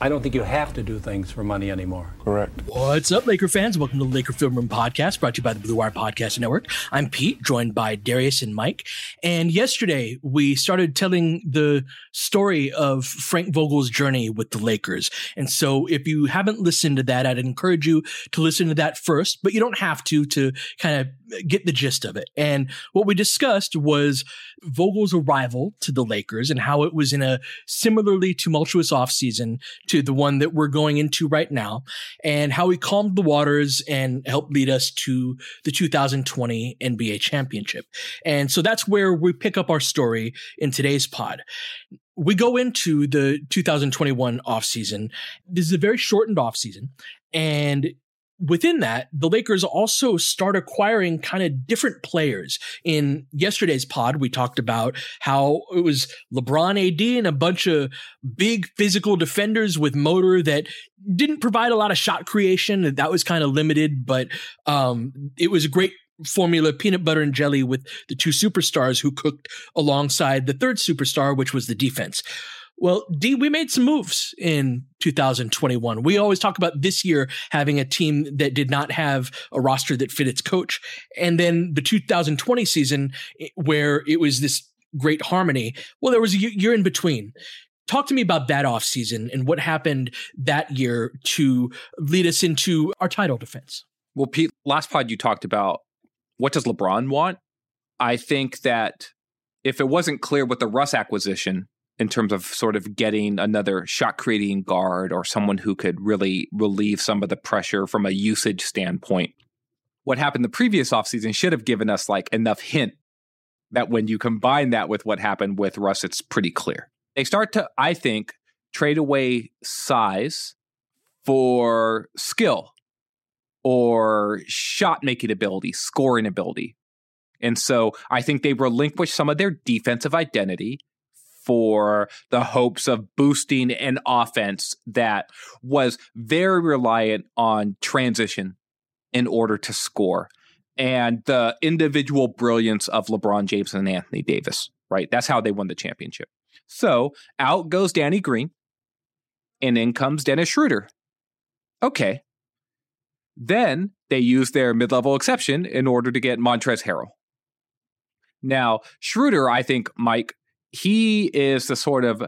I don't think you have to do things for money anymore. Correct. What's up, Laker fans? Welcome to the Laker Film Room Podcast, brought to you by the Blue Wire Podcast Network. I'm Pete, joined by Darius and Mike. And yesterday, we started telling the story of Frank Vogel's journey with the Lakers. And so, if you haven't listened to that, I'd encourage you to listen to that first, but you don't have to to kind of get the gist of it. And what we discussed was Vogel's arrival to the Lakers and how it was in a similarly tumultuous offseason to the one that we're going into right now, and how he calmed the waters and helped lead us to the 2020 NBA championship. And so that's where we pick up our story in today's pod we go into the 2021 offseason. This is a very shortened offseason. And within that, the Lakers also start acquiring kind of different players. In yesterday's pod, we talked about how it was LeBron AD and a bunch of big physical defenders with motor that didn't provide a lot of shot creation. That was kind of limited, but um, it was a great formula peanut butter and jelly with the two superstars who cooked alongside the third superstar, which was the defense. Well, D, we made some moves in 2021. We always talk about this year having a team that did not have a roster that fit its coach. And then the 2020 season where it was this great harmony. Well, there was a year in between. Talk to me about that offseason and what happened that year to lead us into our title defense. Well, Pete, last pod you talked about what does LeBron want? I think that if it wasn't clear with the Russ acquisition, in terms of sort of getting another shot creating guard or someone who could really relieve some of the pressure from a usage standpoint. What happened the previous offseason should have given us like enough hint that when you combine that with what happened with Russ, it's pretty clear. They start to, I think, trade away size for skill or shot making ability, scoring ability. And so I think they relinquish some of their defensive identity for the hopes of boosting an offense that was very reliant on transition in order to score and the individual brilliance of LeBron James and Anthony Davis, right? That's how they won the championship. So out goes Danny Green and in comes Dennis Schroeder. Okay. Then they use their mid level exception in order to get Montrezl Harrell. Now, Schroeder, I think, Mike, he is the sort of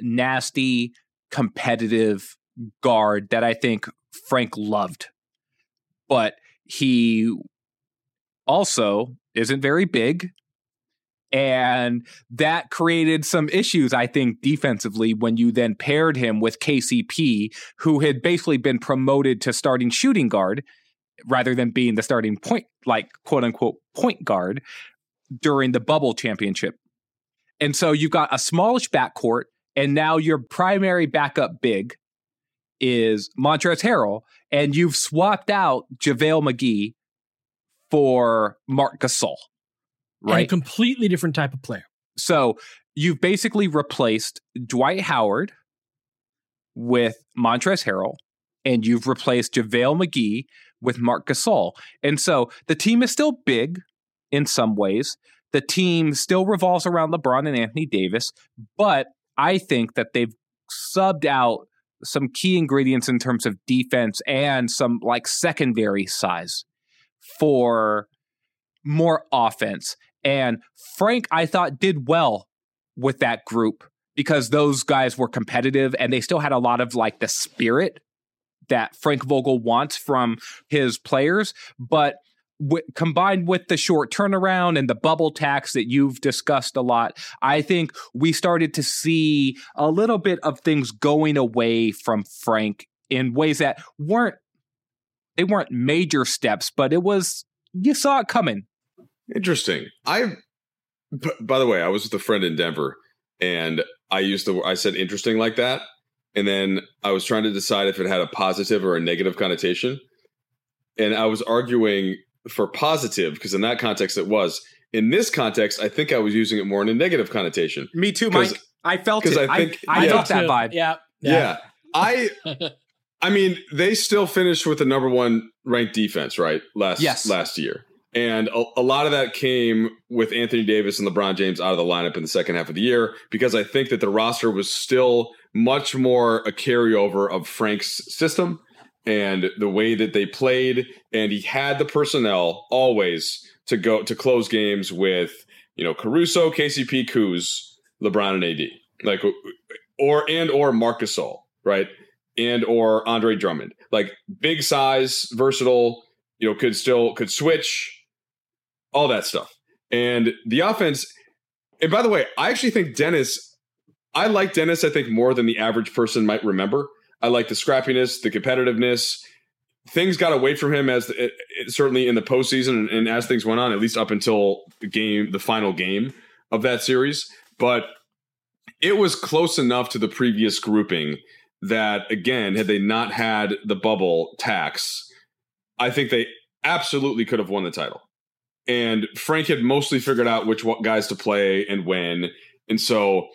nasty, competitive guard that I think Frank loved. But he also isn't very big. And that created some issues, I think, defensively when you then paired him with KCP, who had basically been promoted to starting shooting guard rather than being the starting point, like quote unquote point guard during the bubble championship and so you've got a smallish backcourt, and now your primary backup big is Montrezl Harrell, and you've swapped out JaVale McGee for Marc Gasol. Right. And a completely different type of player. So you've basically replaced Dwight Howard with Montrezl Harrell, and you've replaced JaVale McGee with Marc Gasol. And so the team is still big in some ways. The team still revolves around LeBron and Anthony Davis, but I think that they've subbed out some key ingredients in terms of defense and some like secondary size for more offense. And Frank, I thought, did well with that group because those guys were competitive and they still had a lot of like the spirit that Frank Vogel wants from his players. But w- combined with the short turnaround and the bubble tax that you've discussed a lot, I think we started to see a little bit of things going away from Frank in ways that weren't they weren't major steps, but it was you saw it coming. Interesting. I by the way, I was with a friend in Denver and I used the I said interesting like that and then I was trying to decide if it had a positive or a negative connotation. And I was arguing for positive because in that context it was. In this context, I think I was using it more in a negative connotation. Me too, Mike. I felt it. I think I, I felt that vibe. Yeah. Yeah. yeah. I I mean, they still finished with the number one ranked defense, right? Last yes. last year. And a, a, lot of that came with Anthony Davis and LeBron James out of the lineup in the second half of the year because I think that the roster was still much more a carryover of Frank's system and the way that they played. And he had the personnel always to go to close games with, you know, Caruso, KCP, Kuz, LeBron, and AD. Like, or, and, or Marcus Gasol, right? And, or Andre Drummond. Like, big size, versatile, you know, could still, could switch, all that stuff. And the offense, and by the way, I actually think Dennis I like Dennis, I think, more than the average person might remember. I like the scrappiness, the competitiveness. Things got away from him as it, it, certainly in the postseason and, and as things went on, at least up until the game, the final game of that series. But it was close enough to the previous grouping that, again, had they not had the bubble tax, I think they absolutely could have won the title. And Frank had mostly figured out which guys to play and when. And so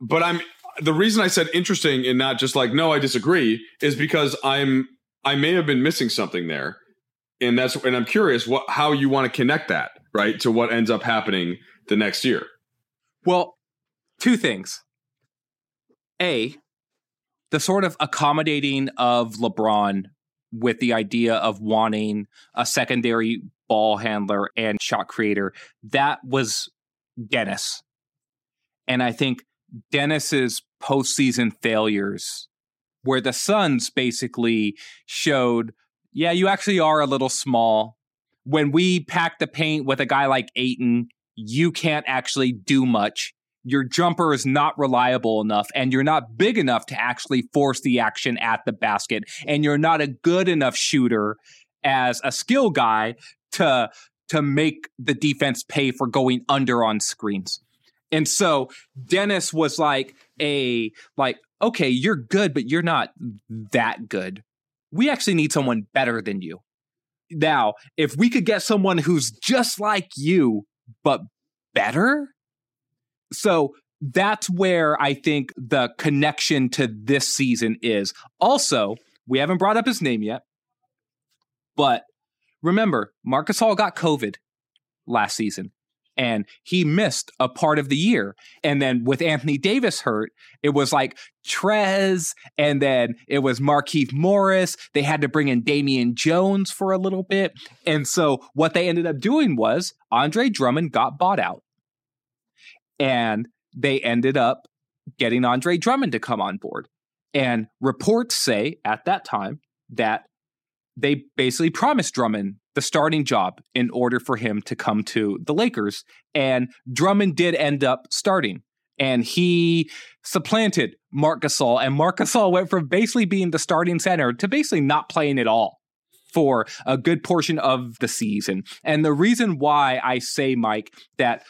but I'm the reason I said interesting and not just like no, I disagree is because I'm I may have been missing something there, and that's and I'm curious what how you want to connect that right to what ends up happening the next year. Well, two things. A, the sort of accommodating of LeBron with the idea of wanting a secondary ball handler and shot creator, that was Dennis. And I think Dennis's postseason failures, where the Suns basically showed, yeah, you actually are a little small. When we pack the paint with a guy like Ayton, you can't actually do much. Your jumper is not reliable enough, and you're not big enough to actually force the action at the basket, and you're not a good enough shooter as a skill guy to to make the defense pay for going under on screens. And so Dennis was like a like, okay, you're good, but you're not that good. We actually need someone better than you. Now, if we could get someone who's just like you, but better. So that's where I think the connection to this season is. Also, we haven't brought up his name yet, but remember, Marcus Hall got COVID last season and he missed a part of the year. And then with Anthony Davis hurt, it was like Trez, and then it was Markieff Morris. They had to bring in Damian Jones for a little bit. And so what they ended up doing was Andre Drummond got bought out. And they ended up getting Andre Drummond to come on board. And reports say at that time that they basically promised Drummond the starting job in order for him to come to the Lakers. And Drummond did end up starting. And he supplanted Marc Gasol. And Marc Gasol went from basically being the starting center to basically not playing at all for a good portion of the season. And the reason why I say, Mike, that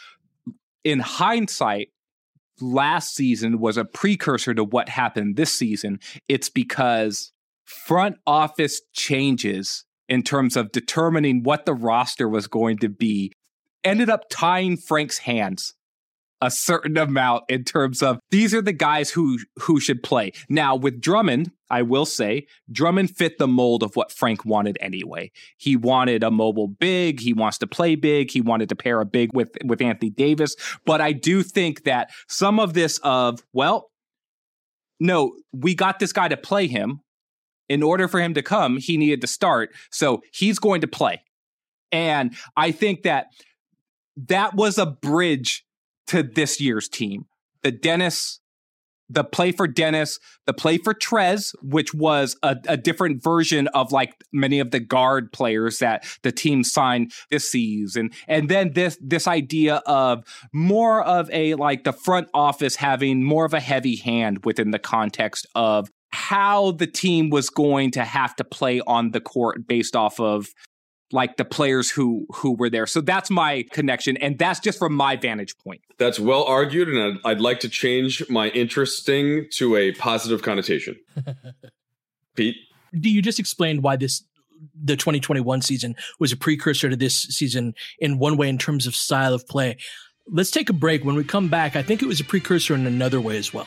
in hindsight, last season was a precursor to what happened this season, it's because front office changes in terms of determining what the roster was going to be ended up tying Frank's hands a certain amount in terms of these are the guys who who should play. Now with Drummond, I will say Drummond fit the mold of what Frank wanted anyway. He wanted a mobile big, he wants to play big, he wanted to pair a big with with Anthony Davis, but I do think that some of this of well no, we got this guy to play him. In order for him to come, he needed to start. So he's going to play. And I think that that was a bridge to this year's team. The Dennis, the play for Dennis, the play for Trez, which was a, a, different version of like many of the guard players that the team signed this season. And then this this idea of more of a like the front office having more of a heavy hand within the context of how the team was going to have to play on the court based off of like the players who who were there. So that's my connection, and that's just from my vantage point. That's well argued, and I'd, I'd like to change my interesting to a positive connotation. Pete, do you just explain why this the 2021 season was a precursor to this season in one way in terms of style of play? Let's take a break. When we come back, I think it was a precursor in another way as well.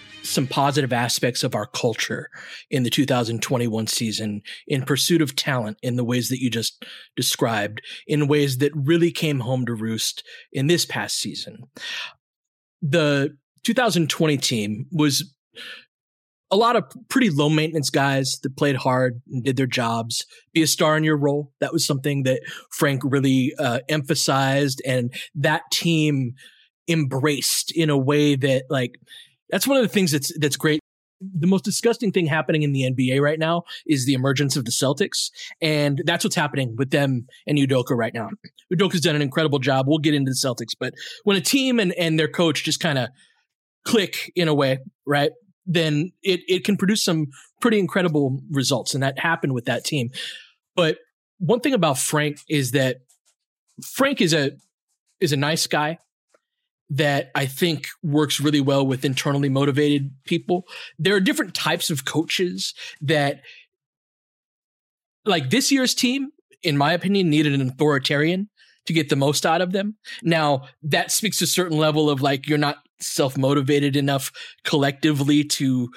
some positive aspects of our culture in the 2021 season in pursuit of talent in the ways that you just described, in ways that really came home to roost in this past season. The 2020 team was a lot of pretty low maintenance guys that played hard and did their jobs. Be a star in your role. That was something that Frank really uh, emphasized, and that team embraced in a way that like that's one of the things that's that's great. The most disgusting thing happening in the NBA right now is the emergence of the Celtics, and that's what's happening with them and Udoka right now. Udoka's done an incredible job. We'll get into the Celtics, but when a team and and their coach just kind of click in a way, right? Then it it can produce some pretty incredible results, and that happened with that team. But one thing about Frank is that Frank is a is a nice guy that I think works really well with internally motivated people. There are different types of coaches that, like this year's team, in my opinion, needed an authoritarian to get the most out of them. Now, that speaks to a certain level of like you're not self motivated enough collectively to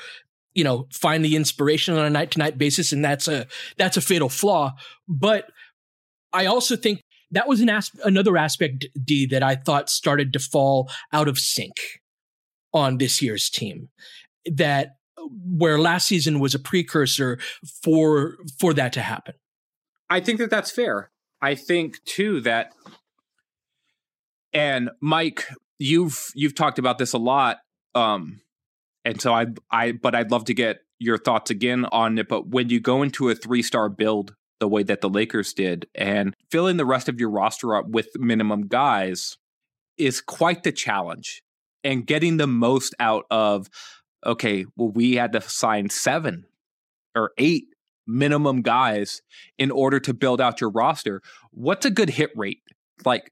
you know find the inspiration on a night to night basis and that's a that's a fatal flaw but i also think that was an as- another aspect D that I thought started to fall out of sync on this year's team. That where last season was a precursor for for that to happen. I think that that's fair. I think too that and Mike, you've you've talked about this a lot um and so I I but I'd love to get your thoughts again on it but when you go into a 3-star build the way that the Lakers did and filling the rest of your roster up with minimum guys, is quite the challenge. And getting the most out of, okay, well, we had to sign seven or eight minimum guys in order to build out your roster. What's a good hit rate like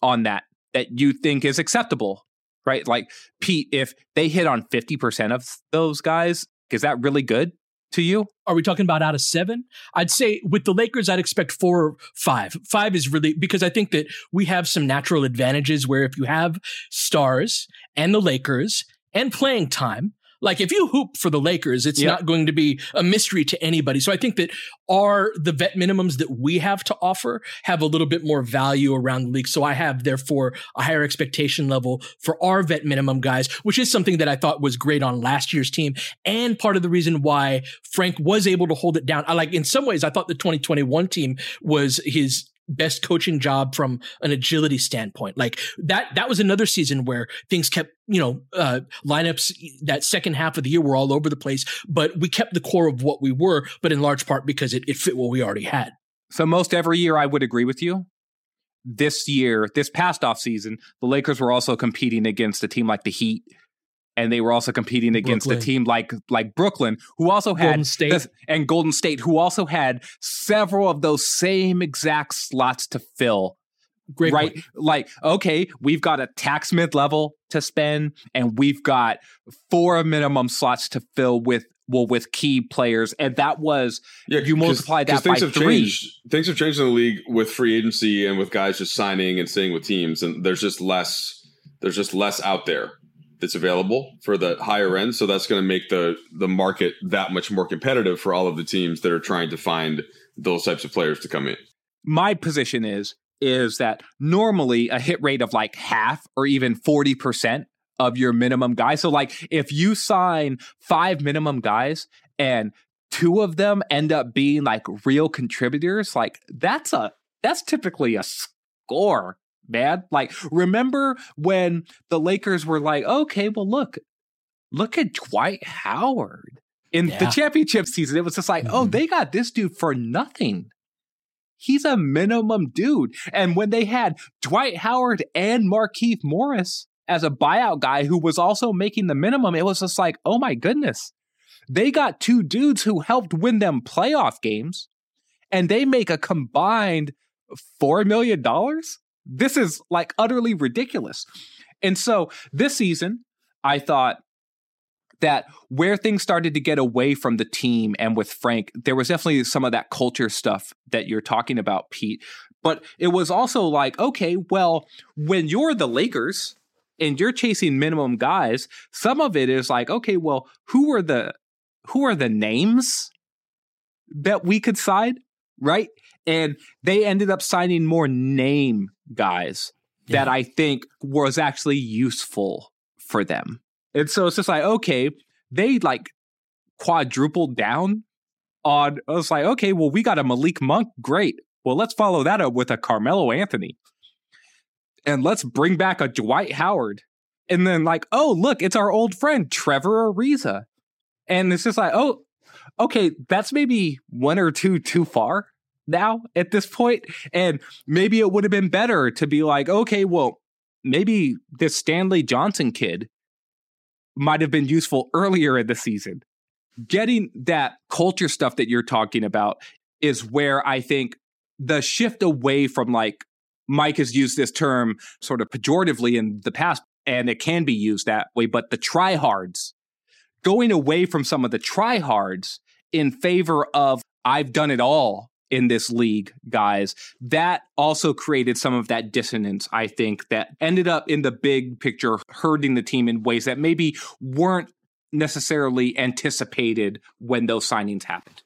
on that that you think is acceptable? Right? Like Pete, if they hit on 50% of those guys, is that really good to you? Are we talking about out of seven? I'd say with the Lakers, I'd expect four or five. Five is really because I think that we have some natural advantages where if you have stars and the Lakers and playing time, like if you hoop for the Lakers, it's yep. not going to be a mystery to anybody. So I think that are the vet minimums that we have to offer have a little bit more value around the league. So I have therefore a higher expectation level for our vet minimum guys, which is something that I thought was great on last year's team and part of the reason why Frank was able to hold it down. I like in some ways I thought the 2021 team was his best coaching job from an agility standpoint. Like that, that was another season where things kept, you know, uh, lineups that second half of the year were all over the place, but we kept the core of what we were, but in large part because it, it fit what we already had. So most every year I would agree with you. This year, this past off season, the Lakers were also competing against a team like the Heat, and they were also competing against Brooklyn. a team like like Brooklyn, who also had Golden State this, and Golden State, who also had several of those same exact slots to fill. Great right? Point. Like, okay, we've got a tax mid level to spend, and we've got four minimum slots to fill with well with key players, and that was yeah, you multiply that things by have three. Changed. Things have changed in the league with free agency and with guys just signing and staying with teams, and there's just less. There's just less out there that's available for the higher end. So that's going to make the the market that much more competitive for all of the teams that are trying to find those types of players to come in. My position is is that normally a hit rate of like half or even 40% of your minimum guys. So like if you sign five minimum guys and two of them end up being like real contributors, like that's a that's typically a score man. Like, remember when the Lakers were like, okay, well, look, look at Dwight Howard in yeah. the championship season. It was just like, oh, mm-hmm. oh, they got this dude for nothing. He's a minimum dude. And when they had Dwight Howard and Markieff Morris as a buyout guy who was also making the minimum, it was just like, oh my goodness. They got two dudes who helped win them playoff games, and they make a combined $4 million? This is like utterly ridiculous. And so this season, I thought that where things started to get away from the team and with Frank, there was definitely some of that culture stuff that you're talking about, Pete. But it was also like, okay, well, when you're the Lakers and you're chasing minimum guys, some of it is like, okay, well, who are the who are the names that we could side, right? And they ended up signing more name guys yeah. that I think was actually useful for them. And so it's just like, okay, they like quadrupled down on, I was like, okay, well, we got a Malik Monk. Great. Well, let's follow that up with a Carmelo Anthony. And let's bring back a Dwight Howard. And then, like, oh, look, it's our old friend, Trevor Ariza. And it's just like, oh, okay, that's maybe one or two too far now at this point. And maybe it would have been better to be like, okay, well, maybe this Stanley Johnson kid might have been useful earlier in the season. Getting that culture stuff that you're talking about is where I think the shift away from like Mike has used this term sort of pejoratively in the past, and it can be used that way, but the tryhards, going away from some of the tryhards in favor of I've done it all in this league, guys, that also created some of that dissonance, I think, that ended up in the big picture hurting the team in ways that maybe weren't necessarily anticipated when those signings happened.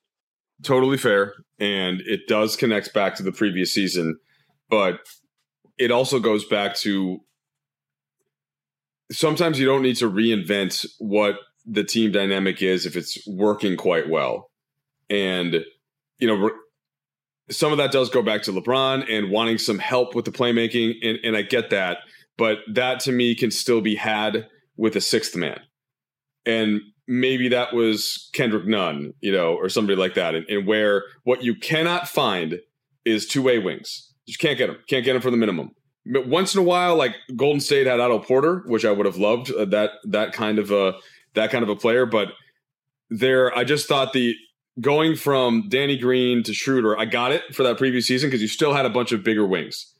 Totally fair. And it does connect back to the previous season, but it also goes back to sometimes you don't need to reinvent what the team dynamic is if it's working quite well. And you know, some of that does go back to LeBron and wanting some help with the playmaking, and, and I get that, but that to me can still be had with a sixth man, and maybe that was Kendrick Nunn, you know, or somebody like that, and, and where what you cannot find is two way wings. You can't get them, can't get them for the minimum. But once in a while, like Golden State had Otto Porter, which I would have loved uh, that that kind of a that kind of a player. But there, I just thought the going from Danny Green to Schroeder, I got it for that previous season because you still had a bunch of bigger wings.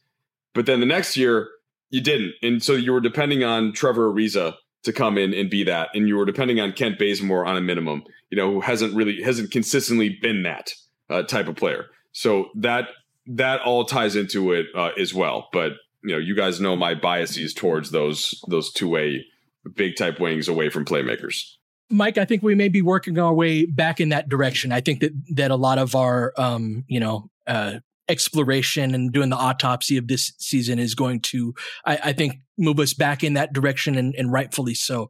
But then the next year, you didn't. And so you were depending on Trevor Ariza to come in and be that. And you were depending on Kent Bazemore on a minimum, you know, who hasn't really, hasn't consistently been that uh, type of player. So that, that all ties into it uh, as well. But, you know, you guys know my biases towards those, those two way big type wings away from playmakers. Mike, I think we may be working our way back in that direction. I think that that a lot of our, um, you know, uh, exploration and doing the autopsy of this season is going to, I, I think, move us back in that direction and, and rightfully so.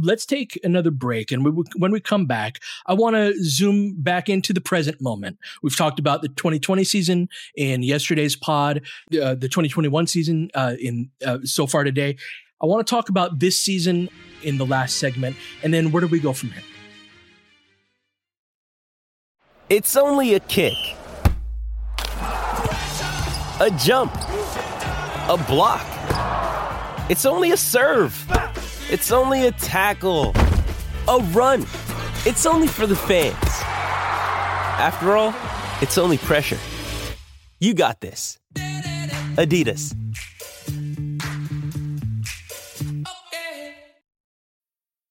Let's take another break. And we, when we come back, I want to zoom back into the present moment. We've talked about the 2020 season in yesterday's pod, uh, the 2021 season uh, in uh, so far today. I want to talk about this season in the last segment, and then where do we go from here? It's only a kick, a jump, a block. It's only a serve. It's only a tackle, a run. It's only for the fans. After all, it's only pressure. You got this. Adidas.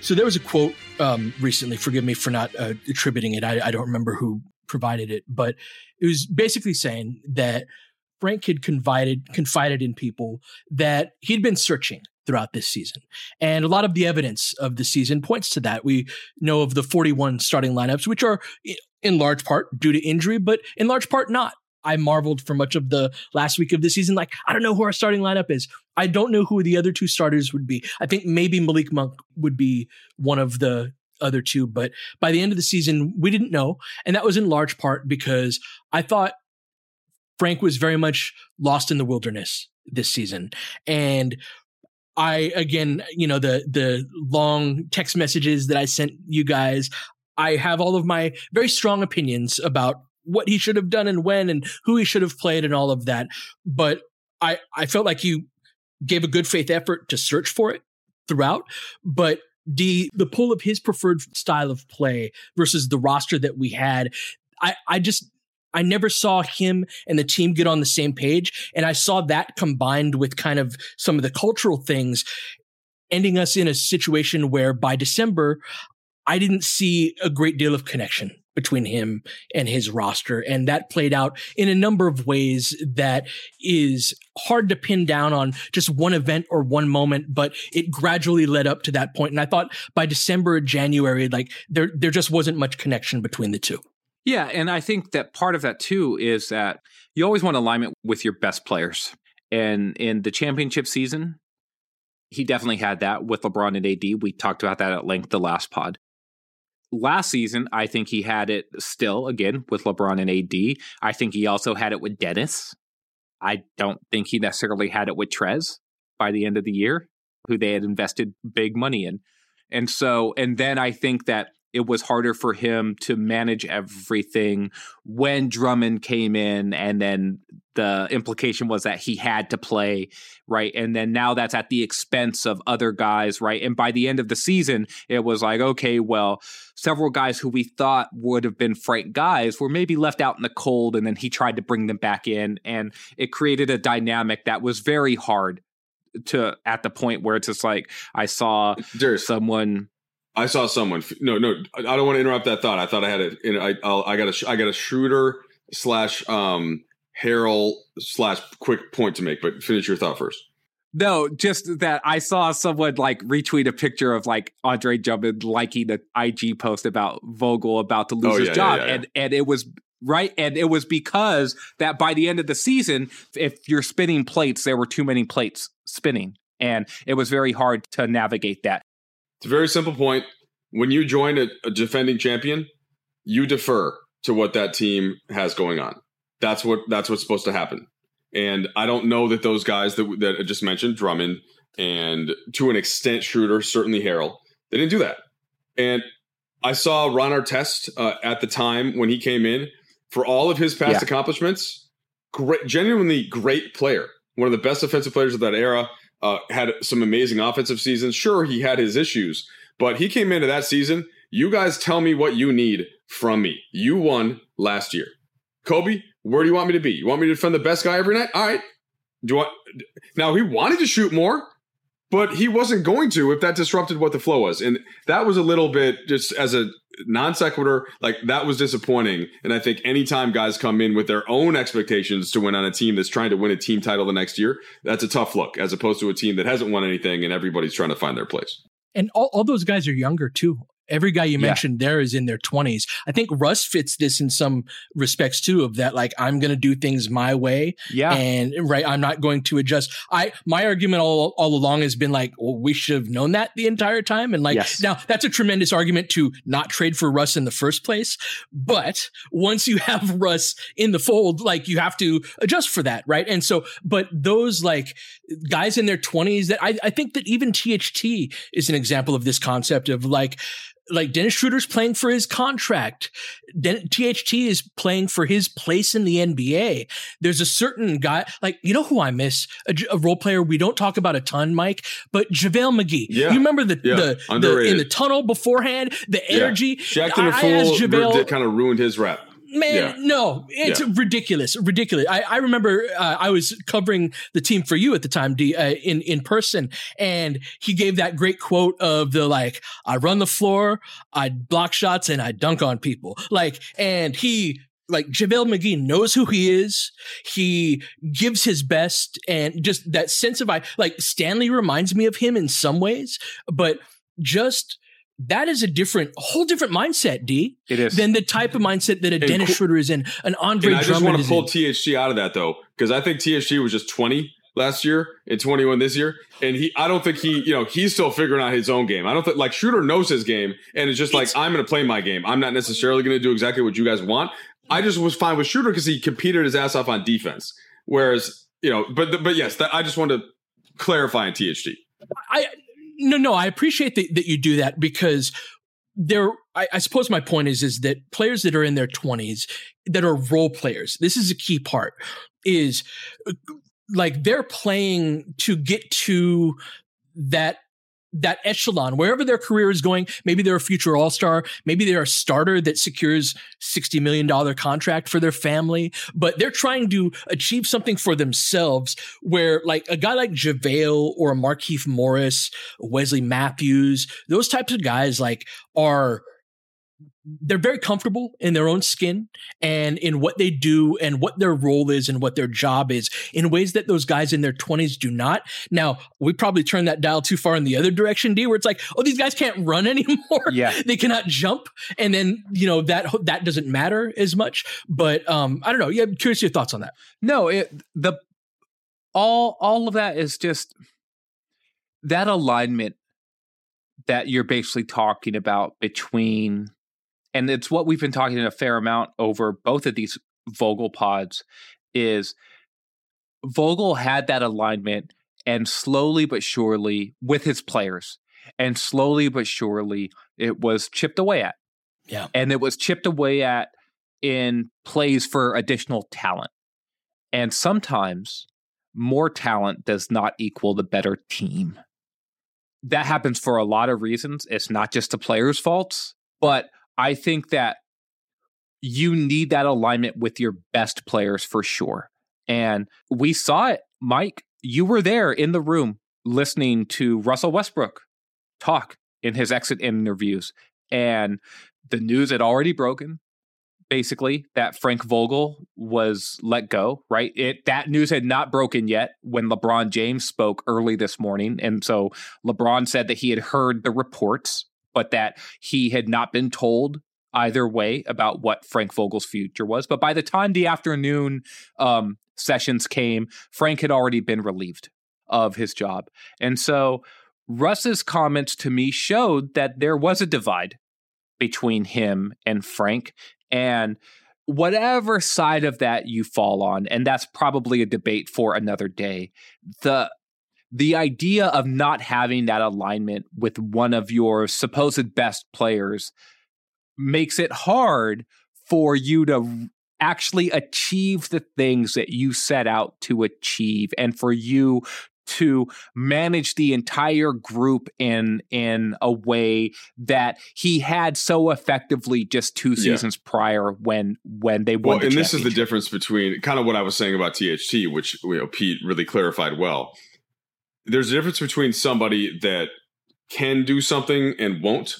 So there was a quote um, recently. Forgive me for not uh, attributing it. I, I, don't remember who provided it, but it was basically saying that Frank had confided confided in people that he'd been searching throughout this season, and a lot of the evidence of the season points to that. We know of the 41 starting lineups, which are in large part due to injury, but in large part not. I marveled for much of the last week of the season. Like, I don't know who our starting lineup is. I don't know who the other two starters would be. I think maybe Malik Monk would be one of the other two, but by the end of the season, we didn't know. And that was in large part because I thought Frank was very much lost in the wilderness this season. And I, again, you know, the, the long text messages that I sent you guys, I have all of my very strong opinions about what he should have done and when and who he should have played and all of that. But I, I felt like you gave a good faith effort to search for it throughout. But the the pull of his preferred style of play versus the roster that we had, I, I just I never saw him and the team get on the same page. And I saw that combined with kind of some of the cultural things ending us in a situation where by December, I didn't see a great deal of connection between him and his roster. And that played out in a number of ways that is hard to pin down on just one event or one moment, but it gradually led up to that point. And I thought by December, January, like there, there just wasn't much connection between the two. Yeah. And I think that part of that too is that you always want alignment with your best players. And in the championship season, he definitely had that with LeBron and AD. We talked about that at length the last pod. Last season, I think he had it still again with LeBron and AD. I think he also had it with Dennis. I don't think he necessarily had it with Trez by the end of the year, who they had invested big money in. And so, and then I think that it was harder for him to manage everything when Drummond came in, and then the implication was that he had to play, right? And then now that's at the expense of other guys, right? And by the end of the season, it was like, okay, well, several guys who we thought would have been Frank guys were maybe left out in the cold, and then he tried to bring them back in, and it created a dynamic that was very hard to at the point where it's just like I saw There's, someone I saw someone. No, no, I don't want to interrupt that thought. I thought I had it. I, I got a, I got a Schroeder slash um Harrell slash quick point to make. But finish your thought first. No, just that I saw someone like retweet a picture of like Andre Drummond liking the IG post about Vogel about to lose oh, his yeah, job, yeah, yeah, and and it was right? And it was because that by the end of the season, if you're spinning plates, there were too many plates spinning. And it was very hard to navigate that. It's a very simple point. When you join a, a defending champion, you defer to what that team has going on. That's what that's what's supposed to happen. And I don't know that those guys that that I just mentioned, Drummond and to an extent Schroeder, certainly Harrell, they didn't do that. And I saw Ron Artest uh, at the time when he came in for all of his past yeah. accomplishments. Great, genuinely great player, one of the best offensive players of that era. Uh, had some amazing offensive seasons. Sure, he had his issues, but he came into that season. You guys tell me what you need from me. You won last year. Kobe, where do you want me to be? You want me to defend the best guy every night? All right. Do want now he wanted to shoot more, but he wasn't going to if that disrupted what the flow was. And that was a little bit just as a non sequitur, like that was disappointing. And I think anytime guys come in with their own expectations to win on a team that's trying to win a team title the next year, that's a tough look as opposed to a team that hasn't won anything and everybody's trying to find their place. And all, all those guys are younger too. Every guy you yeah. mentioned there is in their 20s. I think Russ fits this in some respects too of that like I'm going to do things my way. Yeah. And right I'm not going to adjust. I my argument all all along has been like well we should have known that the entire time and like yes. now that's a tremendous argument to not trade for Russ in the first place, but once you have Russ in the fold like you have to adjust for that, right? And so but those like guys in their 20s that I I think that even THT is an example of this concept of like like Dennis Schroeder's playing for his contract. Den- THT is playing for his place in the NBA. There's a certain guy, like, you know who I miss? A, a role player we don't talk about a ton, Mike, but JaVale McGee. Yeah. You remember the, yeah. the, the, in the tunnel beforehand, the energy. Yeah. Shaqtin' a Fool kind of ruined his rap man, yeah. no, it's yeah. ridiculous, ridiculous. I, I remember uh, I was covering the team for you at the time, D, uh, in in person, and he gave that great quote of the like, "I run the floor, I block shots, and I dunk on people." Like, and he like JaVale McGee knows who he is. He gives his best and just that sense of I like Stanley reminds me of him in some ways, but just that is a different, whole different mindset, D. It is than the type of mindset that a and Dennis cool, Schroeder is in, an Andre. I just want to pull in. THT out of that though, because I think THT was just twenty last year and 21 this year. And he, I don't think he, you know, he's still figuring out his own game. I don't think like Schroeder knows his game and it's just like, I'm going to play my game. I'm not necessarily going to do exactly what you guys want. I just was fine with Schroeder because he competed his ass off on defense. Whereas, you know, but, but yes, that, I just want to clarify in THT. I, no, no, I appreciate that, that you do that because there I, I, suppose my point is is that players that are in their 20s that are role players this is a key part is uh, like they're playing to get to that that echelon, wherever their career is going. Maybe they're a future all star. Maybe they're a starter that secures $60 million contract for their family, but they're trying to achieve something for themselves where like a guy like JaVale or Markieff Morris, Wesley Matthews, those types of guys like are they're very comfortable in their own skin and in what they do and what their role is and what their job is in ways that those guys in their 20s do not. Now, we probably turn that dial too far in the other direction, D, where it's like, oh, these guys can't run anymore. Yeah. they cannot jump. And then, you know, that that doesn't matter as much. But um, I don't know. Yeah, I'm curious your thoughts on that. No, it the all all of that is just that alignment that you're basically talking about between and it's what we've been talking a fair amount over both of these Vogel pods is Vogel had that alignment and slowly but surely with his players and slowly but surely it was chipped away at. Yeah. And it was chipped away at in plays for additional talent. And sometimes more talent does not equal the better team. That happens for a lot of reasons. It's not just the players' faults, but I think that you need that alignment with your best players for sure. And we saw it, Mike. You were there in the room listening to Russell Westbrook talk in his exit interviews. And the news had already broken, basically, that Frank Vogel was let go, right? It that news had not broken yet when LeBron James spoke early this morning. And so LeBron said that he had heard the reports but that he had not been told either way about what Frank Vogel's future was. But by the time the afternoon um, sessions came, Frank had already been relieved of his job. And so Russ's comments to me showed that there was a divide between him and Frank. And whatever side of that you fall on, and that's probably a debate for another day, the the idea of not having that alignment with one of your supposed best players makes it hard for you to actually achieve the things that you set out to achieve and for you to manage the entire group in in a way that he had so effectively just two seasons yeah. prior when when they won. Well, the and this is the difference between kind of what I was saying about THT, which you know Pete really clarified well. There's a difference between somebody that can do something and won't,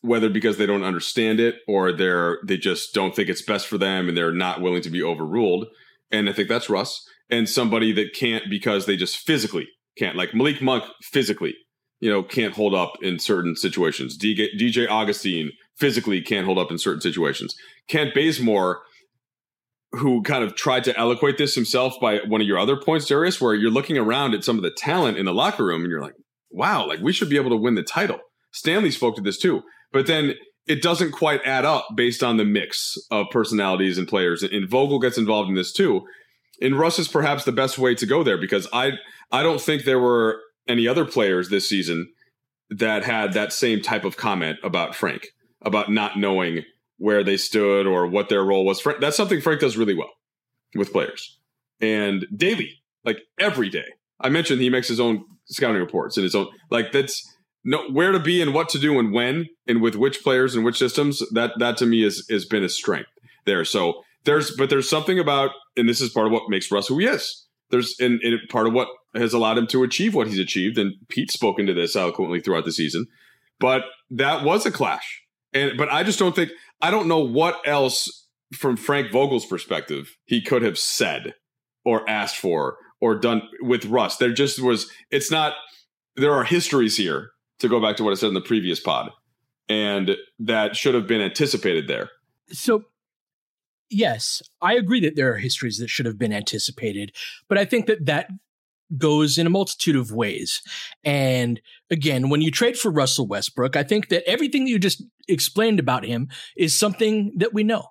whether because they don't understand it or they're they just don't think it's best for them and they're not willing to be overruled. And I think that's Russ. And somebody that can't because they just physically can't, like Malik Monk physically, you know, can't hold up in certain situations. DJ, DJ Augustin physically can't hold up in certain situations. Kent Bazemore, who kind of tried to eloquate this himself by one of your other points, Darius, where you're looking around at some of the talent in the locker room and you're like, wow, like we should be able to win the title. Stanley spoke to this too. But then it doesn't quite add up based on the mix of personalities and players. And Vogel gets involved in this too. And Russ is perhaps the best way to go there because I I don't think there were any other players this season that had that same type of comment about Frank about not knowing where they stood or what their role was. That's something Frank does really well with players. And daily, like every day. I mentioned he makes his own scouting reports and his own like that's know where to be and what to do and when and with which players and which systems that that to me is has been a strength there. So there's but there's something about and this is part of what makes russ who he is. There's and, and part of what has allowed him to achieve what he's achieved and pete's spoken to this eloquently throughout the season. But that was a clash. And but i just don't think i don't know what else from frank vogel's perspective he could have said or asked for or done with russ there just was it's not there are histories here to go back to what I said in the previous pod, and that should have been anticipated there. So, yes, I agree that there are histories that should have been anticipated, but I think that that goes in a multitude of ways. And again, when you trade for Russell Westbrook, I think that everything that you just explained about him is something that we know.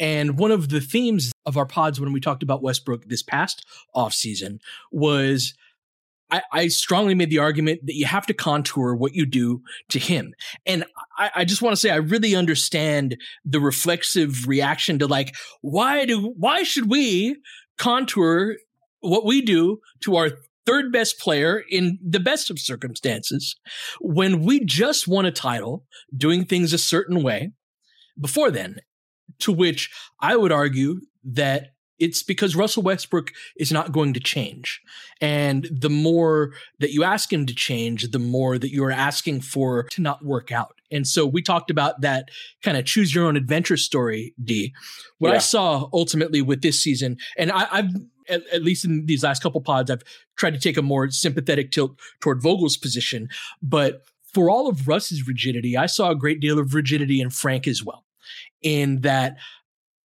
And one of the themes of our pods when we talked about Westbrook this past offseason was I, I, strongly made the argument that you have to contour what you do to him. And I, I just want to say I really understand the reflexive reaction to like, why do why should we contour what we do to our third best player in the best of circumstances when we just won a title doing things a certain way before then? To which I would argue that it's because Russell Westbrook is not going to change. And the more that you ask him to change, the more that you are asking for to not work out. And so we talked about that kind of choose your own adventure story, D. What yeah. I saw ultimately with this season, and I, have at, at, least in these last couple pods, I've tried to take a more sympathetic tilt toward Vogel's position. But for all of Russ's rigidity, I saw a great deal of rigidity in Frank as well. In that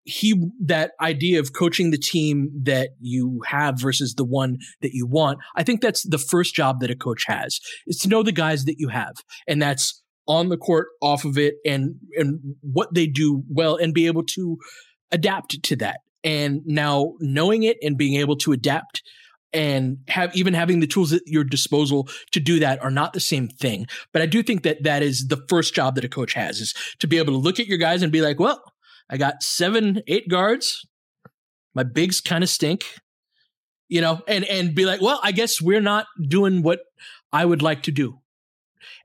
he that idea of coaching the team that you have versus the one that you want i think that's the first job that a coach has is to know the guys that you have and that's on the court off of it and and what they do well and be able to adapt to that. And now knowing it and being able to adapt and have even having the tools at your disposal to do that are not the same thing. But i do think that that is the first job that a coach has is to be able to look at your guys and be like well I got seven, eight guards. My bigs kind of stink, you know, and and be like, well, I guess we're not doing what I would like to do,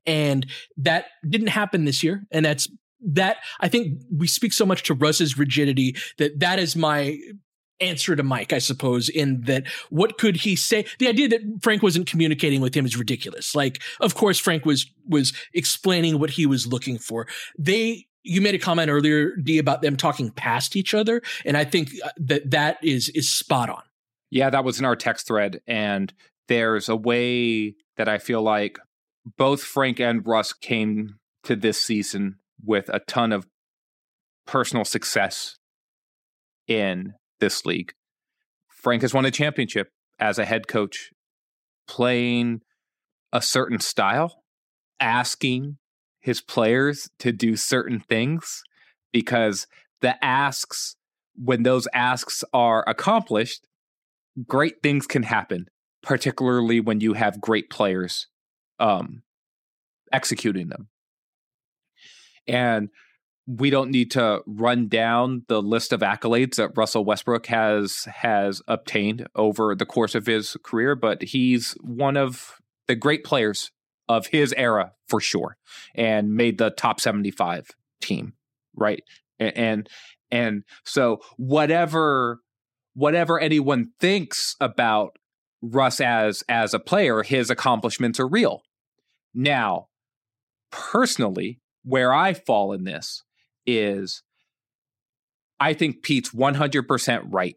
and that didn't happen this year, and that's that. I think we speak so much to Russ's rigidity that that is my answer to Mike, I suppose, in that what could he say? The idea that Frank wasn't communicating with him is ridiculous. Like, of course, Frank was was explaining what he was looking for. They you made a comment earlier, D, about them talking past each other, and I think uh, that that is is spot on. Yeah, that was in our text thread, and there's a way that I feel like both Frank and Russ came to this season with a ton of personal success in this league. Frank has won a championship as a head coach, playing a certain style, asking his players to do certain things because the asks, when those asks are accomplished, great things can happen, particularly when you have great players um, executing them. And we don't need to run down the list of accolades that Russell Westbrook has has obtained over the course of his career, but he's one of the great players of his era for sure, and made the top seventy five team, right? And and so whatever whatever anyone thinks about Russ as as a player, his accomplishments are real. Now, personally, where I fall in this is I think Pete's 100% right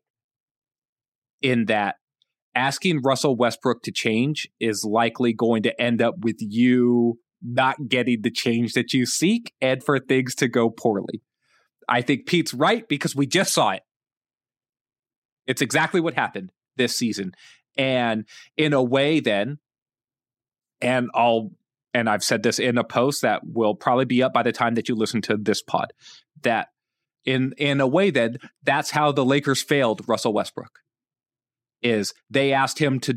in that asking Russell Westbrook to change is likely going to end up with you not getting the change that you seek and for things to go poorly. I think Pete's right because we just saw it. It's exactly what happened this season. And in a way, then, and I'll and I've said this in a post that will probably be up by the time that you listen to this pod, that in in a way that that's how the Lakers failed Russell Westbrook. Is they asked him to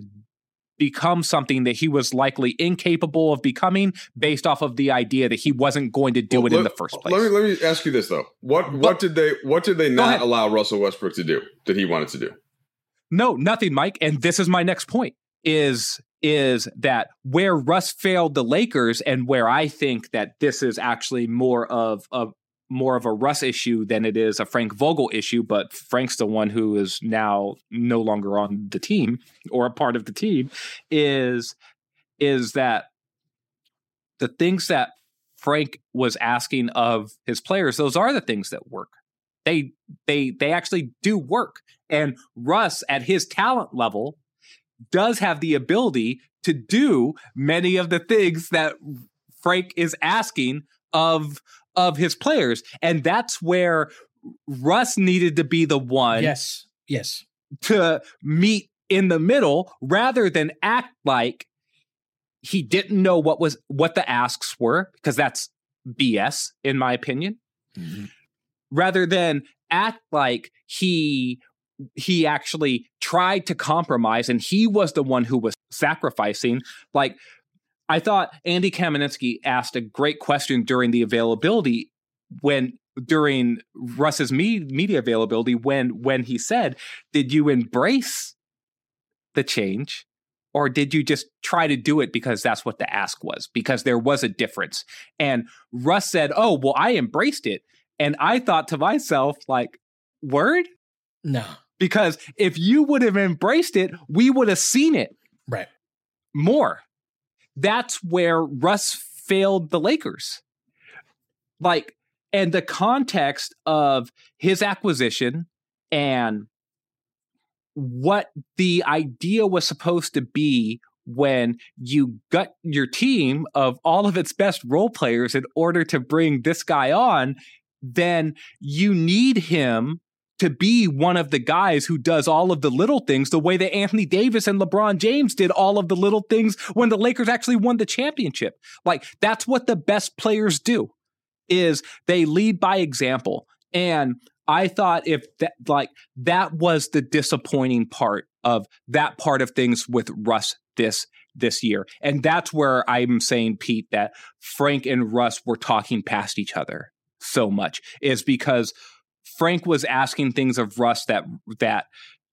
become something that he was likely incapable of becoming based off of the idea that he wasn't going to do well, it let, in the first place. Let me let me ask you this though. What but, what did they what did they not allow Russell Westbrook to do that he wanted to do? No, nothing, Mike. And this is my next point is is that where Russ failed the Lakers and where I think that this is actually more of a more of a Russ issue than it is a Frank Vogel issue, but Frank's the one who is now no longer on the team or a part of the team is is that the things that Frank was asking of his players, those are the things that work. They they they actually do work. And Russ at his talent level does have the ability to do many of the things that Frank is asking of of his players. And that's where Russ needed to be the one yes. Yes. to meet in the middle rather than act like he didn't know what was what the asks were because that's BS in my opinion. Mm-hmm. rather than act like he he actually tried to compromise and he was the one who was sacrificing. Like, I thought Andy Kamenetzky asked a great question during the availability when during Russ's me- media availability when when he said, "Did you embrace the change?" Or did you just try to do it because that's what the ask was? Because there was a difference. And Russ said, Oh, well, I embraced it. And I thought to myself, like, word? No. Because if you would have embraced it, we would have seen it. Right. More. That's where Russ failed the Lakers. Like, and the context of his acquisition and what the idea was supposed to be when you gut your team of all of its best role players in order to bring this guy on, then you need him to be one of the guys who does all of the little things the way that Anthony Davis and LeBron James did all of the little things when the Lakers actually won the championship. Like that's what the best players do is they lead by example. And I thought if that like that was the disappointing part of that part of things with Russ this this year. And that's where I'm saying Pete that Frank and Russ were talking past each other so much is because Frank was asking things of Russ that that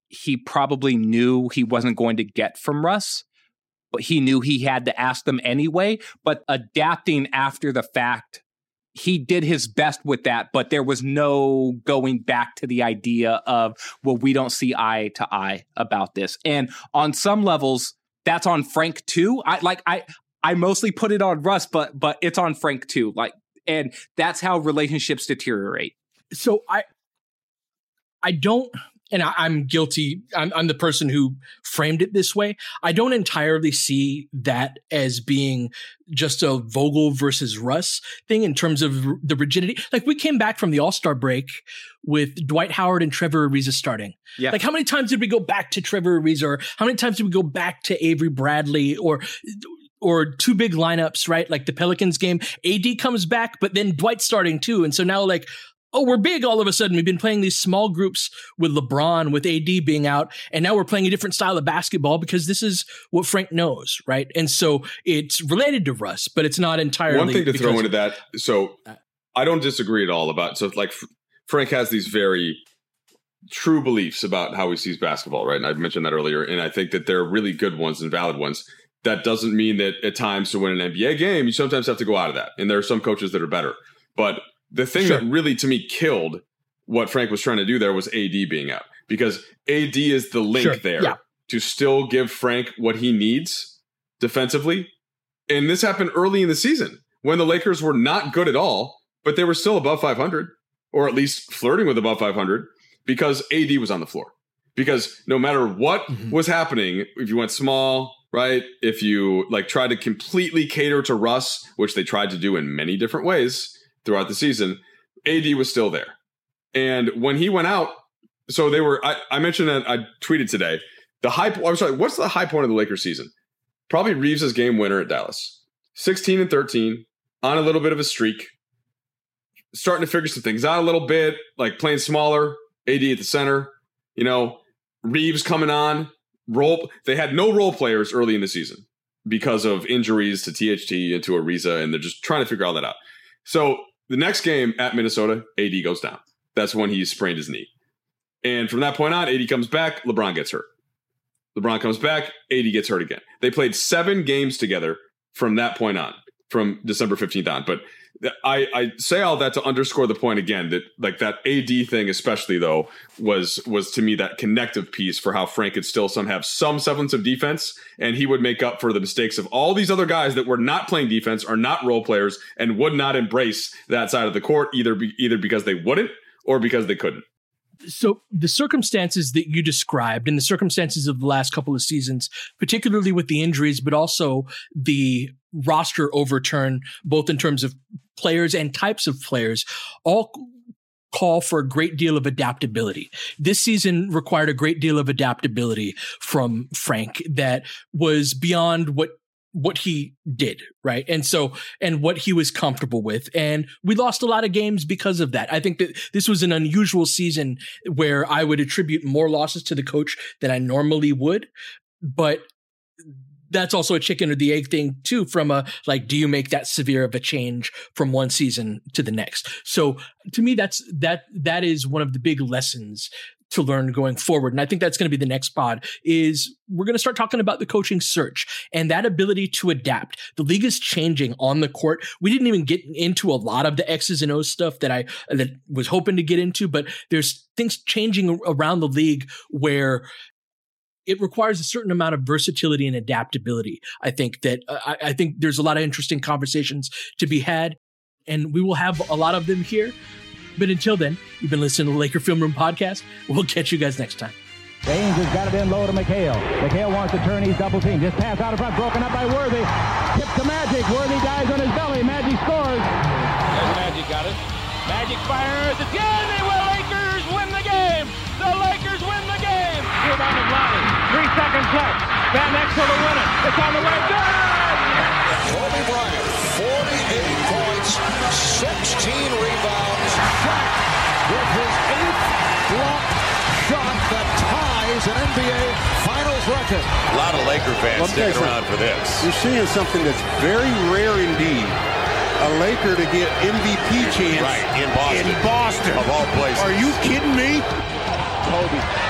he probably knew he wasn't going to get from Russ, but he knew he had to ask them anyway. But adapting after the fact, he did his best with that, but there was no going back to the idea of, well, we don't see eye to eye about this. And on some levels, that's on Frank too. I like I I mostly put it on Russ, but but it's on Frank too. Like and that's how relationships deteriorate so I I don't and I, am guilty. I'm, I'm, the person who framed it this way. I don't entirely see that as being just a Vogel versus Russ thing in terms of the rigidity. Like we came back from the All Star break with Dwight Howard and Trevor Ariza starting. Yeah. Like how many times did we go back to Trevor Ariza, or how many times did we go back to Avery Bradley, or or two big lineups, right? Like the Pelicans game, AD comes back, but then Dwight's starting too. And so now like oh, we're big all of a sudden. We've been playing these small groups with LeBron, with AD being out, and now we're playing a different style of basketball because this is what Frank knows, right? And so it's related to Russ, but it's not entirely. One thing to throw into that, so uh, I don't disagree at all about. So like Frank has these very true beliefs about how he sees basketball, right? And I mentioned that earlier, and I think that they're really good ones and valid ones. That doesn't mean that at times to win an NBA game, you sometimes have to go out of that. And there are some coaches that are better. But the thing sure. that really to me killed what Frank was trying to do there was AD being out because AD is the link sure. there yeah. to still give Frank what he needs defensively. And this happened early in the season when the Lakers were not good at all, but they were still above 500 or at least flirting with above 500 because AD was on the floor. Because no matter what mm-hmm. was happening, if you went small, right? If you like tried to completely cater to Russ, which they tried to do in many different ways, throughout the season, AD was still there. And when he went out, so they were, I, I mentioned that I tweeted today, the high, I'm sorry, what's the high point of the Lakers season? Probably Reaves' game winner at Dallas. 16 and 13, on a little bit of a streak, starting to figure some things out a little bit, like playing smaller, AD at the center, you know, Reaves coming on, role. They had no role players early in the season because of injuries to THT and to Ariza, and they're just trying to figure all that out. So the next game at Minnesota, AD goes down. That's when he sprained his knee. And from that point on, AD comes back, LeBron gets hurt. LeBron comes back, AD gets hurt again. They played seven games together from that point on, from December 15th on. But I, I say all that to underscore the point again that like that AD thing, especially though, was was to me that connective piece for how Frank could still some have some semblance of defense, and he would make up for the mistakes of all these other guys that were not playing defense, are not role players, and would not embrace that side of the court either be, either because they wouldn't or because they couldn't. So the circumstances that you described and the circumstances of the last couple of seasons particularly with the injuries but also the roster overturn both in terms of players and types of players all call for a great deal of adaptability. This season required a great deal of adaptability from Frank that was beyond what what he did, right? And so, and what he was comfortable with. And we lost a lot of games because of that. I think that this was an unusual season where I would attribute more losses to the coach than I normally would. But that's also a chicken or the egg thing too from a like do you make that severe of a change from one season to the next so to me that's that that is one of the big lessons to learn going forward. And I think that's going to be the next pod is we're going to start talking about the coaching search and that ability to adapt. The league is changing on the court. We didn't even get into a lot of the X's and O's stuff that I that was hoping to get into, but there's things changing around the league where it requires a certain amount of versatility and adaptability. I think that uh, I, I think there's a lot of interesting conversations to be had, and we will have a lot of them here. But until then, you've been listening to the Laker Film Room podcast. We'll catch you guys next time. Baynes has got it in low to McHale. McHale wants to turn. He's double team. Just pass out in front. Broken up by Worthy. Tip to Magic. Worthy dies on his belly. Magic scores. There's Magic got it. Magic fires. Again, Three seconds left. Van Exel to win it. It's on the way. Good. Kobe Bryant, 48 points, 16 rebounds with his eighth block shot that ties an NBA Finals record. A lot of Laker fans well, sticking around for this. You're seeing something that's very rare indeed. A Laker to get MVP chance right, in Boston. In Boston. Of all places. Are you kidding me? Kobe.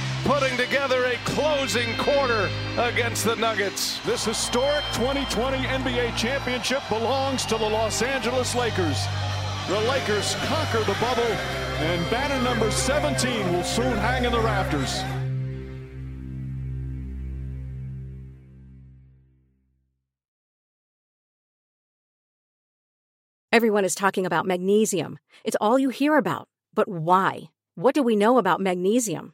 putting together a closing quarter against the Nuggets. This historic 2020 NBA championship belongs to the Los Angeles Lakers. The Lakers conquer the bubble, and banner number 17 will soon hang in the rafters. Everyone is talking about magnesium. It's all you hear about. But why? What do we know about magnesium?